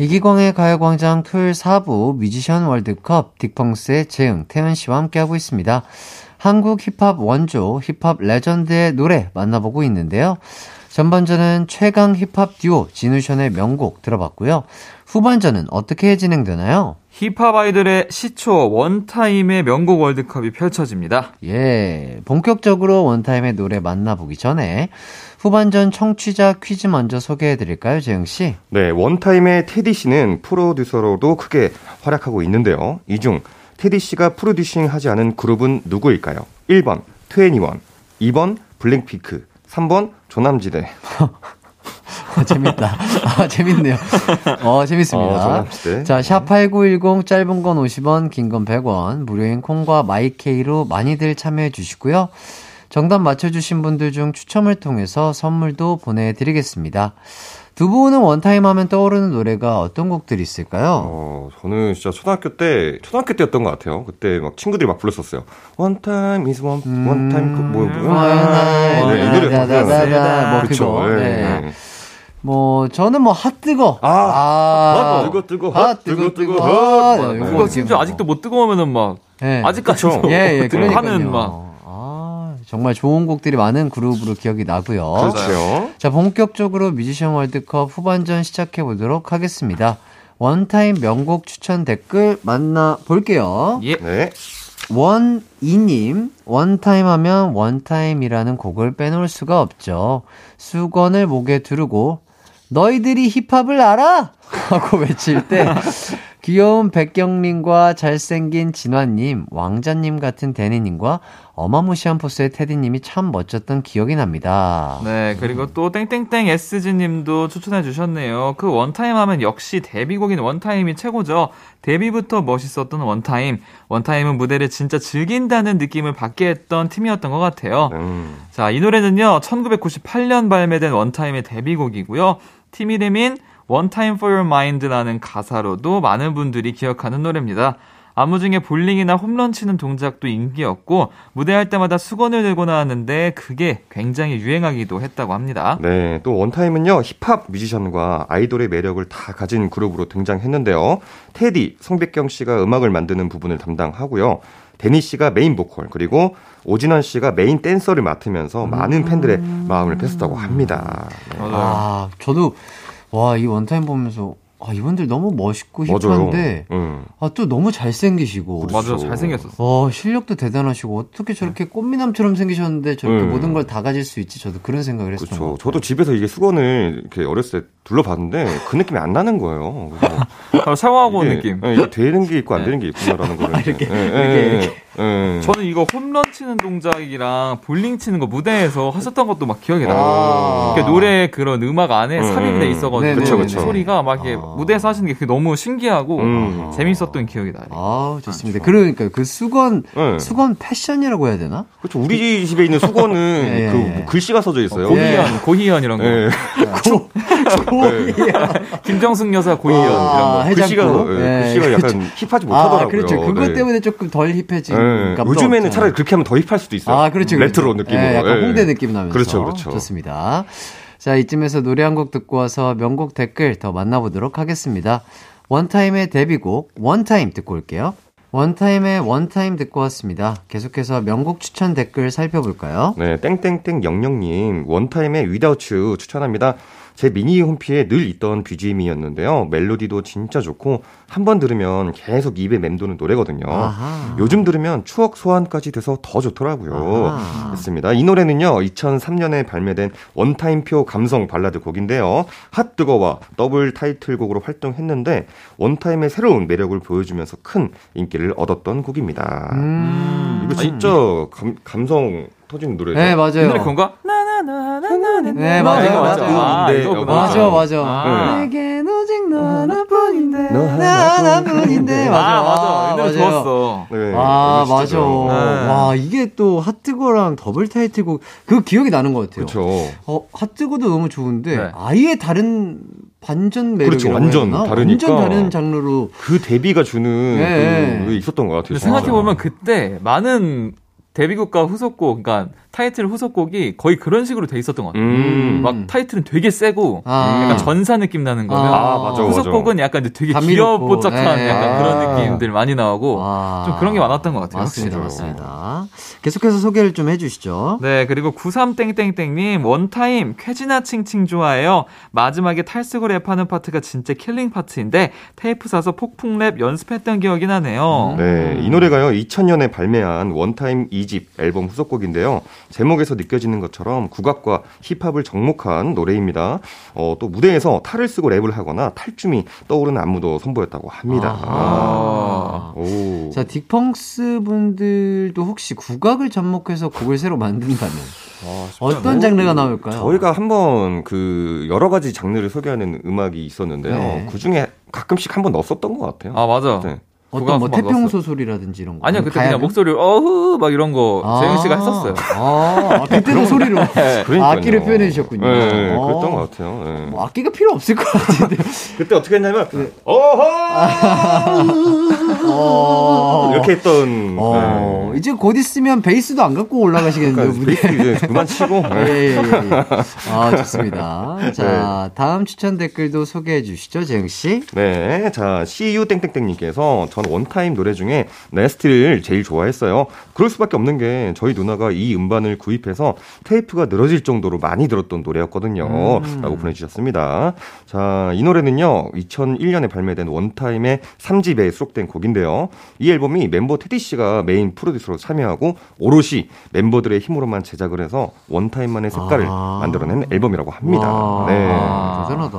이기광의 가요광장 토요일 4부 뮤지션 월드컵 딕펑스의 재흥, 태현씨와 함께하고 있습니다. 한국 힙합 원조, 힙합 레전드의 노래 만나보고 있는데요. 전반전은 최강 힙합 듀오 지누션의 명곡 들어봤고요. 후반전은 어떻게 진행되나요? 힙합 아이돌의 시초 원타임의 명곡 월드컵이 펼쳐집니다. 예, 본격적으로 원타임의 노래 만나보기 전에 후반전 청취자 퀴즈 먼저 소개해 드릴까요, 재흥 씨? 네, 원타임의 테디 씨는 프로듀서로도 크게 활약하고 있는데요. 이 중 테디 씨가 프로듀싱 하지 않은 그룹은 누구일까요? 1번 트웬티원, 2번 블랙핑크, 3번 조남지대. 어, 재밌다. 아, 재밌네요. 어, 재밌습니다. 어. 자, 샵8910 짧은 건 50원, 긴 건 100원, 무료인 콩과 마이케이로 많이들 참여해 주시고요. 정답 맞춰주신 분들 중 추첨을 통해서 선물도 보내드리겠습니다. 두 분은 원타임 하면 떠오르는 노래가 어떤 곡들이 있을까요? 어, 저는 진짜 초등학교 때, 초등학교 때였던 것 같아요. 그때 막 친구들이 막 불렀었어요. One time is one, one time, 그, 뭐, 뭐. 네, 네, 이 노래 뭐. 그거. 네, 네. 네. 뭐 저는 뭐 핫뜨거. 아, 아, 핫 뜨거, 뜨거, 핫핫 뜨거 뜨거. 요거 네. 그거 심지어 아직도 Hot 뜨거 하면은 막 네. 아직까지 그쵸. 예, 예, 그러니까요. 하는 막 아, 정말 좋은 곡들이 많은 그룹으로 기억이 나고요. 그렇죠. 자, 본격적으로 뮤지션 월드컵 후반전 시작해 보도록 하겠습니다. 원타임 명곡 추천 댓글 만나 볼게요. 예. 네. 원이님, 원타임 하면 원타임이라는 곡을 빼놓을 수가 없죠. 수건을 목에 두르고, 너희들이 힙합을 알아? 하고 외칠 때, 귀여운 백경님과 잘생긴 진환님, 왕자님 같은 데니님과 어마무시한 포스의 테디님이 참 멋졌던 기억이 납니다. 네, 그리고 또 땡땡땡 SG님도 추천해 주셨네요. 그 원타임 하면 역시 데뷔곡인 원타임이 최고죠. 데뷔부터 멋있었던 원타임. 원타임은 무대를 진짜 즐긴다는 느낌을 받게 했던 팀이었던 것 같아요. 음. 자, 이 노래는요, 1998년 발매된 원타임의 데뷔곡이고요. 팀 이름인 One Time for Your Mind라는 가사로도 많은 분들이 기억하는 노래입니다. 안무 중에 볼링이나 홈런 치는 동작도 인기였고 무대할 때마다 수건을 들고 나왔는데 그게 굉장히 유행하기도 했다고 합니다. 네, 또 원타임은요, 힙합 뮤지션과 아이돌의 매력을 다 가진 그룹으로 등장했는데요. 테디, 송백경 씨가 음악을 만드는 부분을 담당하고요. 데니 씨가 메인 보컬, 그리고 오진환 씨가 메인 댄서를 맡으면서 많은 팬들의 마음을 뺐었다고 합니다. 네. 아, 저도, 와, 이 원타임 보면서, 아, 이분들 너무 멋있고. 힙한데, 음. 아, 또 너무 잘생기시고. 맞아, 잘생겼었어. 어, 실력도 대단하시고, 어떻게 저렇게 꽃미남처럼 생기셨는데 저렇게 음. 모든 걸 다 가질 수 있지? 저도 그런 생각을 했어요. 그렇죠. 저도 집에서 이게 수건을 이렇게 어렸을 때 둘러봤는데 그 느낌이 안 나는 거예요. 바로 샤워하고 온 이게, 느낌. 예, 이게 되는 게 있고 안 되는 게 있구나라는 거를 이제, 이렇게, 예, 이렇게, 예, 이렇게. 예. 저는 이거 홈런 치는 동작이랑 볼링 치는 거 무대에서 하셨던 것도 막 기억이 나요. 아. 노래 그런 음악 안에 음, 삽입이 돼 네, 있어가지고 네, 그쵸, 그 그쵸. 소리가 막 이렇게 아. 무대에서 하시는 게 그게 너무 신기하고 음. 재밌었던 기억이 나요. 아, 좋습니다. 그러니까 그 수건, 네. 수건 패션이라고 해야 되나? 그렇죠. 우리 집에 있는 수건은 예, 그 예. 뭐 글씨가 써져 있어요. 고희연, 고희연 이런 거. 예. 김정숙 여사 고희연 이런 거. 아. 글씨가 예, 예, 글씨가 그렇죠. 약간 힙하지 못하더라고요. 아, 그렇죠. 그것 네. 때문에 조금 덜 힙해진. 예. 감도 요즘에는 없잖아요. 차라리 그렇게 하면 더 힙할 수도 있어요. 아, 그렇죠. 그렇죠. 레트로 느낌으로. 예, 약간 예. 홍대 느낌 나면서. 그렇죠, 그렇죠. 좋습니다. 자, 이쯤에서 노래 한 곡 듣고 와서 명곡 댓글 더 만나보도록 하겠습니다. 원타임의 데뷔곡, 원타임 듣고 올게요. 원타임의 원타임 듣고 왔습니다. 계속해서 명곡 추천 댓글 살펴볼까요? 네, 땡땡땡 영영님 원타임의 Without You 추천합니다. 제 미니 홈피에 늘 있던 BGM이었는데요. 멜로디도 진짜 좋고 한 번 들으면 계속 입에 맴도는 노래거든요. 아하. 요즘 들으면 추억 소환까지 돼서 더 좋더라고요. 아하. 그렇습니다. 이 노래는요, 2003년에 발매된 원타임표 감성 발라드 곡인데요. Hot 뜨거와 더블 타이틀곡으로 활동했는데 원타임의 새로운 매력을 보여주면서 큰 인기를 얻었던 곡입니다. 음. 이거 진짜 감, 감성 터지는 노래죠. 네, 이 맞아요. 노래 그건가? 나나나나 나나. 네, 맞아요, 맞죠? 맞아요. 아, 네, 이거구나. 맞아, 맞아. 아. 내겐 오직 너 하나뿐인데. 너나 하나뿐인데. 맞아, 아, 맞아. 맞아요. 좋았어. 네, 아, 맞아. 네. 와, 이게 또 핫뜨거랑 더블 타이틀곡, 그 기억이 나는 것 같아요. 그렇죠. 어, 핫뜨거도 너무 좋은데, 네. 아예 다른 반전 매력이라고 그렇죠. 완전? 다르니까. 완전 다른 장르로. 그 데뷔가 주는 네. 그 있었던 것 같아요. 근데 진짜. 생각해 보면 그때 많은 데뷔곡과 후속곡, 그러니까 타이틀 후속곡이 거의 그런 식으로 돼 있었던 것 같아요. 음. 막 타이틀은 되게 세고 아. 약간 전사 느낌 나는 거면 아, 맞아, 후속곡은 약간 되게 귀염뽀짝한 예. 약간 아. 그런 느낌들 많이 나오고 아. 좀 그런 게 많았던 것 같아요. 맞습니다, 확실히. 맞습니다. 계속해서 소개를 좀 해주시죠. 네, 그리고 93땡땡땡님, 원타임, 쾌지나 칭칭 좋아해요. 마지막에 탈수고 랩하는 파트가 진짜 killing 파트인데, 테이프 사서 폭풍 랩 연습했던 기억이 나네요. 네, 이 노래가요, 2000년에 발매한 원타임 2집 앨범 후속곡인데요. 제목에서 느껴지는 것처럼 국악과 힙합을 접목한 노래입니다. 어, 또 무대에서 탈을 쓰고 랩을 하거나 탈춤이 떠오르는 안무도 선보였다고 합니다. 아하. 오. 자, 딕펑스 분들도 혹시 국악을 접목해서 곡을 새로 만든다면 어떤 장르가 나올까요? 저희가 한번 그 여러 가지 장르를 소개하는 음악이 있었는데요. 네. 그 중에 가끔씩 한번 넣었었던 것 같아요. 아, 맞아. 네. 어떤 뭐 태평소 소리라든지 이런 거. 아니요, 그때 가야금? 그냥 목소리를, 어흐, 막 이런 거, 아. 재영 씨가 했었어요. 아, 아, 그때도 소리로 그러니까요. 악기를 표현해 주셨군요. 네, 네, 어. 그랬던 것 같아요. 네. 뭐 악기가 필요 없을 것 같은데. 그때 어떻게 했냐면 네. 어허 어. 이렇게 했던 어, 네. 이제 곧 있으면 베이스도 안 갖고 올라가시겠는데요, 무대. 베이스 이제 그만 치고 예, 네. 예, 예, 예. 아, 좋습니다. 자, 다음 추천 댓글도 소개해 주시죠, 재영 씨. 네, 자 CU 땡땡땡님께서 전 원타임 노래 중에 Nasty를 제일 좋아했어요. 그럴 수밖에 없는 게 저희 누나가 이 음반을 구입해서 테이프가 늘어질 정도로 많이 들었던 노래였거든요. 음. 라고 보내주셨습니다. 자, 이 노래는요 2001년에 발매된 원타임의 3집에 수록된 곡인데요. 이 앨범이 멤버 테디 씨가 메인 프로듀서로 참여하고 오롯이 멤버들의 힘으로만 제작을 해서 원타임만의 색깔을 아. 만들어낸 앨범이라고 합니다. 와, 네. 대단하다.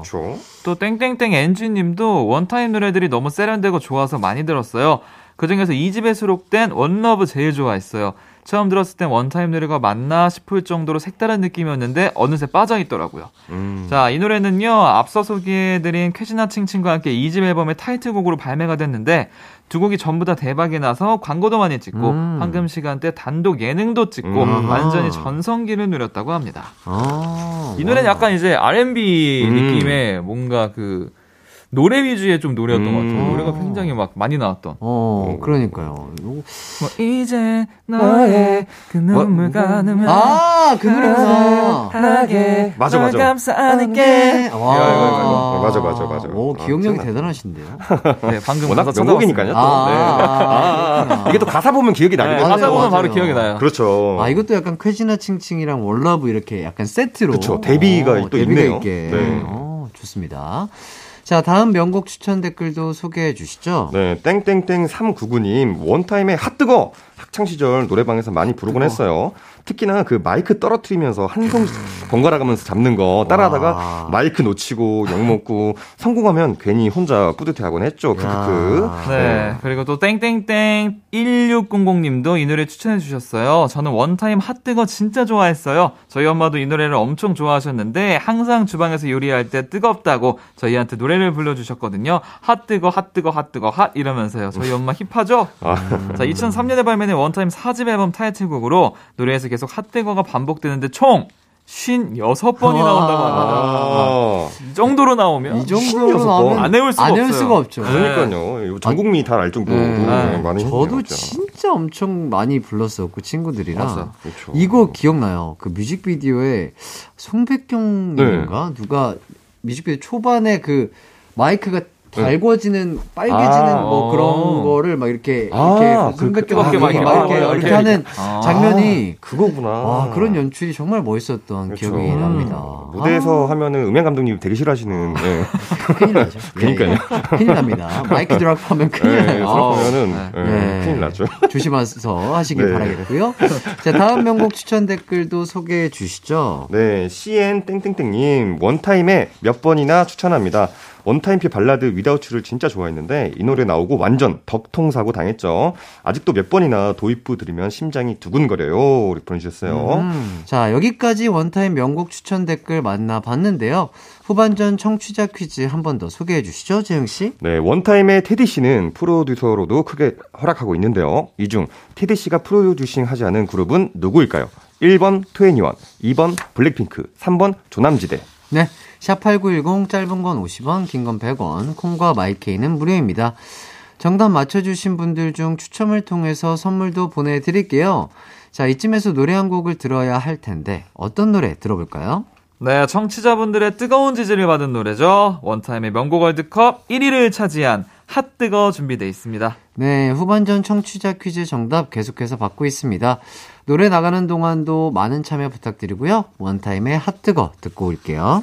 그렇죠. 또 땡땡땡 엔지님도 원타임 노래들이 너무 세련되고 좋아 서 많이 들었어요. 그 중에서 2집에 수록된 One Love 제일 좋아했어요. 처음 들었을 땐 원타임 노래가 맞나 싶을 정도로 색다른 느낌이었는데 어느새 빠져있더라고요. 음. 자, 이 노래는요, 앞서 소개해드린 쾌지나 칭칭과 함께 2집 앨범의 타이틀곡으로 발매가 됐는데, 두 곡이 전부 다 대박이 나서 광고도 많이 찍고, 음. 황금 시간대 단독 예능도 찍고, 음. 완전히 전성기를 누렸다고 합니다. 아, 이 노래는 와. 약간 이제 R&B 음. 느낌의 뭔가 그, 노래 위주의 좀 노래였던 음. 것 같아요. 노래가 굉장히 막 많이 나왔던. 어, 그러니까요. 요거- 뭐 이제 너의 그 눈물 가는 아, 그 노래구나. 하게 맞아, 맞아. 감싸 안을게. 와. 이거, 이거, 이거. 맞아, 맞아, 맞아. 오, 아, 기억력이 기억나. 대단하신데요. 네, 방금 워낙 명곡이니까요. 또. 아, 네. 아, 아, 그렇구나. 이게 또 가사 보면 기억이 네, 나거든요. 가사 보면 맞아요. 바로 기억이 나요. 그렇죠. 아, 이것도 약간 쾌지나 칭칭이랑 월러브 이렇게 약간 세트로. 그쵸, 데뷔가 또 데뷔가 있네요. 있게. 네. 어, 좋습니다. 자, 다음 명곡 추천 댓글도 소개해 주시죠. 네, 땡땡땡 399님 원타임에 핫뜨거 학창 시절 노래방에서 많이 부르곤 했어요. 특히나 그 마이크 떨어뜨리면서 한손 번갈아 가면서 잡는 거 따라하다가 마이크 놓치고 욕 먹고 성공하면 괜히 혼자 뿌듯해하곤 했죠. 크크크. 야. 네. 그리고 또 땡땡땡 1600님도 이 노래 추천해 주셨어요. 저는 원타임 핫뜨거 진짜 좋아했어요. 저희 엄마도 이 노래를 엄청 좋아하셨는데 항상 주방에서 요리할 때 뜨겁다고 저희한테 노래를 불러주셨거든요. 핫뜨거 핫뜨거 핫뜨거 핫 이러면서요. 저희 엄마 힙하죠? 아, 자 2003년에 발매된 원타임 4집 앨범 타이틀곡으로 노래에서 계속 핫뜨거가 반복되는데 총 56번이 나온다고 합니다. 아, 이 정도로 나오면 이 정도로 16번. 나오면 안 외울 수가 안 외울 없어요. 수가 없죠. 그러니까요. 이거 전 국민이 다 알 정도로 네. 네, 많이 저도 했네요, 진짜 엄청 많이 불렀었고 친구들이랑 맞아. 그렇죠. 이거 기억나요? 그 뮤직비디오에 송백경 님인가 누가 뮤직비디오 초반에 그 마이크가 달궈지는 빨개지는 아, 뭐 어. 그런 거를 막 이렇게 아, 이렇게 그 뜨겁게 막막 이렇게, 이렇게 막 이렇게, 아, 이렇게 이렇게. 하는 아. 장면이 그거구나. 와 그런 연출이 정말 멋있었던 그렇죠. 기억이 음. 납니다. 무대에서 하면은 음향 감독님이 되게 싫어하시는. 네. 아, 큰일 나죠. 그러니까요. 예, 예. 큰일 납니다. 마이크 드랍 하면 큰일 네, 나요. 그러면은 네. 네, 네. 큰일 나죠. 조심하셔서 하시길 네. 바라겠고요. 자, 다음 명곡 추천 댓글도 소개해 주시죠. 네, CN 땡땡땡님 원타임에 몇 번이나 추천합니다. 원타임표 발라드 Without You를 진짜 좋아했는데 이 노래 나오고 완전 덕통 사고 당했죠. 아직도 몇 번이나 도입부 들으면 심장이 두근거려요. 이렇게 보내주셨어요. 음. 자, 여기까지 원타임 명곡 추천 댓글 만나봤는데요. 후반전 청취자 퀴즈 한 번 더 소개해 주시죠, 재영 씨. 네, 원타임의 테디 씨는 프로듀서로도 크게 활약하고 있는데요. 이 중 테디 씨가 프로듀싱 하지 않은 그룹은 누구일까요? 1번 트웬티원, 2번 블랙핑크, 3번 조남지대. 네. 샵8910 짧은 건 50원, 긴 건 100원, 콩과 마이케이는 무료입니다. 정답 맞춰주신 분들 중 추첨을 통해서 선물도 보내드릴게요. 자, 이쯤에서 노래 한 곡을 들어야 할 텐데, 어떤 노래 들어볼까요? 네, 청취자분들의 뜨거운 지지를 받은 노래죠. 원타임의 명곡 월드컵 1위를 차지한 핫뜨거 준비되어 있습니다. 네, 후반전 청취자 퀴즈 정답 계속해서 받고 있습니다. 노래 나가는 동안도 많은 참여 부탁드리고요. 원타임의 핫뜨거 듣고 올게요.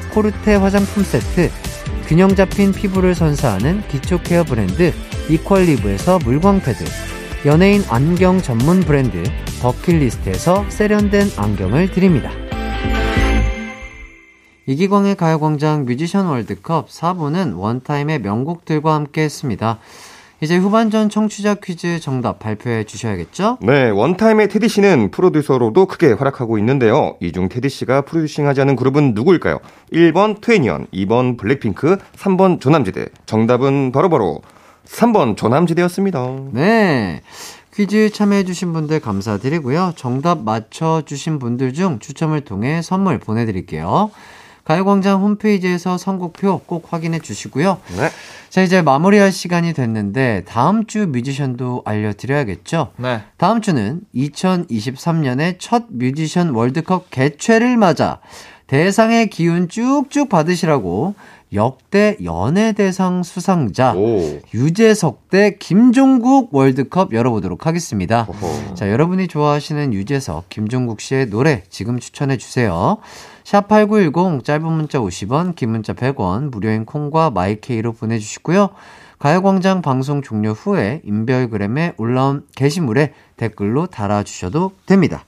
코르테 화장품 세트, 균형 잡힌 피부를 선사하는 기초 케어 브랜드 이퀄리브에서 물광 패드, 연예인 안경 전문 브랜드 버킷리스트에서 세련된 안경을 드립니다. 이기광의 가요광장 뮤지션 월드컵 4부는 원타임의 명곡들과 함께 했습니다. 이제 후반전 청취자 퀴즈 정답 발표해 주셔야겠죠? 네, 원타임의 테디 씨는 프로듀서로도 크게 활약하고 있는데요. 이 중 테디 씨가 프로듀싱하지 않은 그룹은 누구일까요? 1번 트웬티원, 2번 블랙핑크, 3번 조남지대. 정답은 바로 바로 3번 조남지대였습니다. 네. 퀴즈 참여해주신 분들 감사드리고요. 정답 맞춰주신 분들 중 추첨을 통해 선물 보내드릴게요. 가요광장 홈페이지에서 선곡표 꼭 확인해 주시고요. 네. 자, 이제 마무리할 시간이 됐는데, 다음 주 뮤지션도 알려드려야겠죠? 네. 다음 주는 2023년의 첫 뮤지션 월드컵 개최를 맞아 대상의 기운 쭉쭉 받으시라고 역대 연예대상 수상자 오. 유재석 대 김종국 월드컵 열어보도록 하겠습니다. 어허. 자, 여러분이 좋아하시는 유재석, 김종국 씨의 노래 지금 추천해 주세요. 샵8910 짧은 문자 50원, 긴 문자 100원, 무료인 콩과 마이케이로 보내주시고요. 가요광장 방송 종료 후에 인별그램에 올라온 게시물에 댓글로 달아주셔도 됩니다.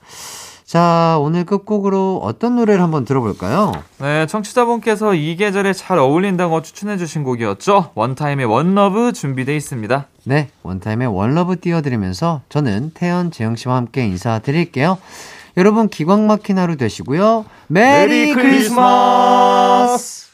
자, 오늘 끝곡으로 어떤 노래를 한번 들어볼까요? 네, 청취자분께서 이 계절에 잘 어울린다고 추천해주신 곡이었죠. 원타임의 One Love 준비되어 있습니다. 네, 원타임의 One Love 띄워드리면서 저는 태연, 재영씨와 함께 인사드릴게요. 여러분 기광 막힌 하루 되시고요. 메리, 메리 크리스마스! 크리스마스!